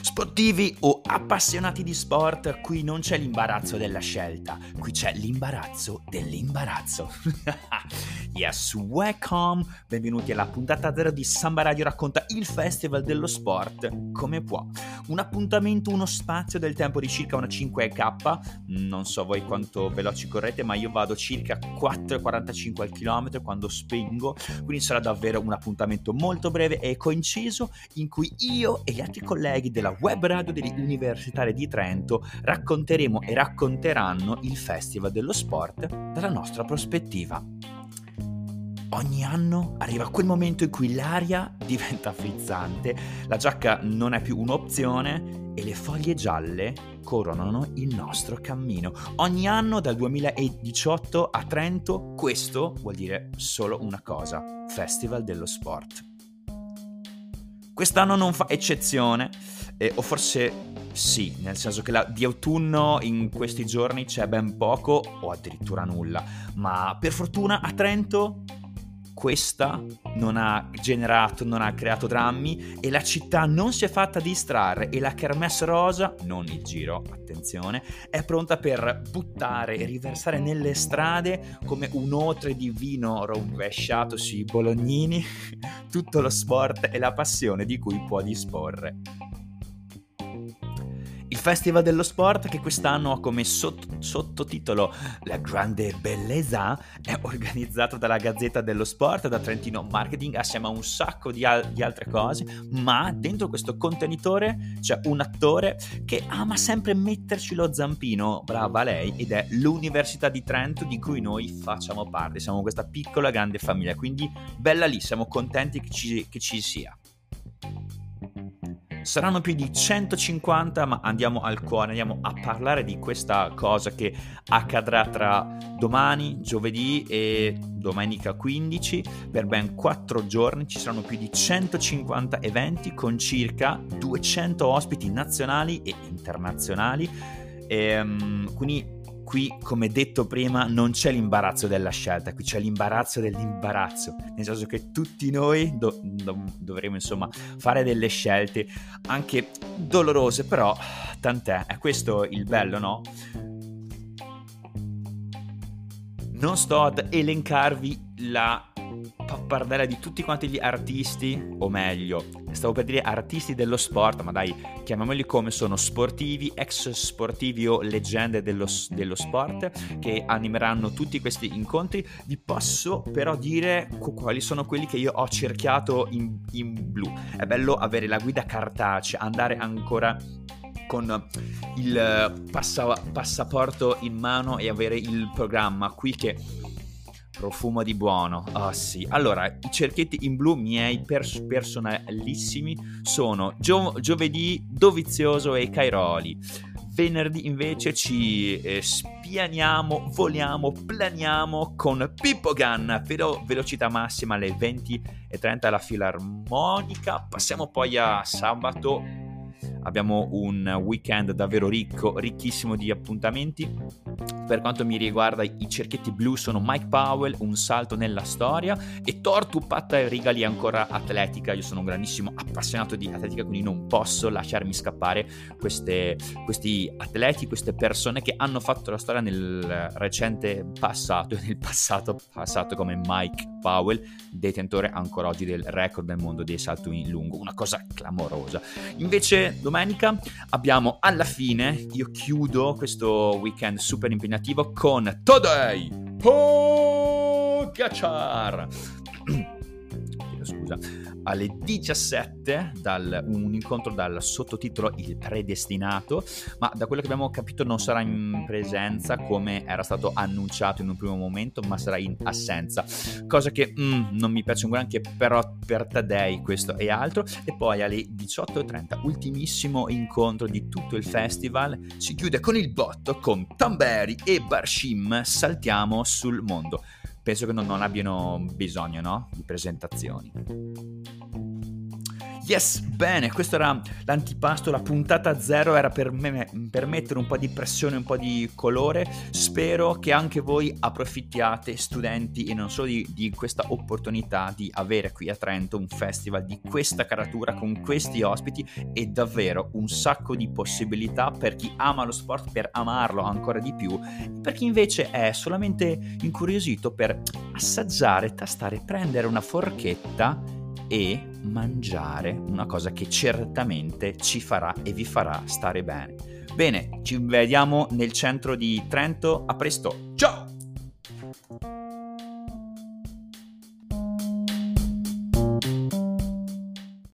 Sportivi o appassionati di sport, qui non c'è l'imbarazzo della scelta, qui c'è l'imbarazzo dell'imbarazzo. yes, welcome, benvenuti alla puntata 0 di Samba Radio racconta il Festival dello Sport come può. Un appuntamento, uno spazio del tempo di circa una 5K, non so voi quanto veloci correte, ma io vado circa 4,45 al chilometro quando spengo, quindi sarà davvero un appuntamento molto breve e coinciso in cui io e gli altri colleghi della web radio dell'Università di Trento racconteremo e racconteranno il Festival dello Sport dalla nostra prospettiva. Ogni anno arriva quel momento in cui l'aria diventa frizzante, la giacca non è più un'opzione e le foglie gialle coronano il nostro cammino. Ogni anno dal 2018 a Trento questo vuol dire solo una cosa, Festival dello Sport. Quest'anno non fa eccezione, eh, o forse sì, nel senso che la, di autunno in questi giorni c'è ben poco o addirittura nulla, ma per fortuna a Trento questa non ha generato, non ha creato drammi e la città non si è fatta distrarre e la kermesse rosa, non il giro, attenzione, è pronta per buttare e riversare nelle strade come un otre di vino rovesciato sui bolognini tutto lo sport e la passione di cui può disporre. Festival dello Sport, che quest'anno ha come sott- sottotitolo La grande bellezza, è organizzato dalla Gazzetta dello Sport, da Trentino Marketing, assieme a un sacco di, al- di altre cose, ma dentro questo contenitore c'è un attore che ama sempre metterci lo zampino, brava lei, ed è l'Università di Trento di cui noi facciamo parte, siamo questa piccola grande famiglia, quindi bella lì, siamo contenti che ci, che ci sia. Saranno più di 150, ma andiamo al cuore, andiamo a parlare di questa cosa che accadrà tra domani, giovedì e domenica 15. Per ben 4 giorni ci saranno più di 150 eventi con circa 200 ospiti nazionali e internazionali. E, um, quindi qui, come detto prima, non c'è l'imbarazzo della scelta, qui c'è l'imbarazzo dell'imbarazzo, nel senso che tutti noi do- do- dovremo insomma fare delle scelte anche dolorose, però tant'è, è questo il bello, no? Non sto ad elencarvi la pappardella di tutti quanti gli artisti, o meglio, stavo per dire artisti dello sport, ma dai, chiamiamoli come sono sportivi, ex sportivi o leggende dello, dello sport che animeranno tutti questi incontri. Vi posso però dire quali sono quelli che io ho cerchiato in, in blu. È bello avere la guida cartacea, andare ancora con il passa, passaporto in mano e avere il programma qui che Profumo di buono. Ah oh, sì. Allora, i cerchietti in blu miei pers- personalissimi sono gio- giovedì Dovizioso e Cairoli. Venerdì invece ci eh, spianiamo, voliamo, planiamo con Pippo Gun, velo- velocità massima alle 20.30 alla filarmonica. Passiamo poi a sabato abbiamo un weekend davvero ricco, ricchissimo di appuntamenti. Per quanto mi riguarda, i cerchietti blu sono Mike Powell, un salto nella storia, e Tortu Patta Rigali ancora atletica. Io sono un grandissimo appassionato di atletica, quindi non posso lasciarmi scappare queste, questi atleti, queste persone che hanno fatto la storia nel recente passato, e nel passato passato come Mike Powell, detentore ancora oggi del record del mondo dei salti in lungo, una cosa clamorosa. Invece domenica abbiamo alla fine, io chiudo questo weekend super impegnativo con Today Pogacar. Scusa alle 17 dal, un incontro dal sottotitolo Il predestinato, ma da quello che abbiamo capito non sarà in presenza come era stato annunciato in un primo momento, ma sarà in assenza, cosa che mm, non mi piace un granché, però per Tadei questo e altro. E poi alle 18.30, ultimissimo incontro di tutto il festival, si chiude con il botto con Tamberi e Barshim, saltiamo sul mondo penso che non, non abbiano bisogno no? di presentazioni. Yes, bene, questo era l'antipasto, la puntata zero era per, me, per mettere un po' di pressione, un po' di colore. Spero che anche voi approfittiate, studenti, e non solo di, di questa opportunità di avere qui a Trento un festival di questa caratura con questi ospiti e davvero un sacco di possibilità per chi ama lo sport, per amarlo ancora di più, per chi invece è solamente incuriosito per assaggiare, tastare, prendere una forchetta e mangiare una cosa che certamente ci farà e vi farà stare bene. Bene, ci vediamo nel centro di Trento, a presto, ciao!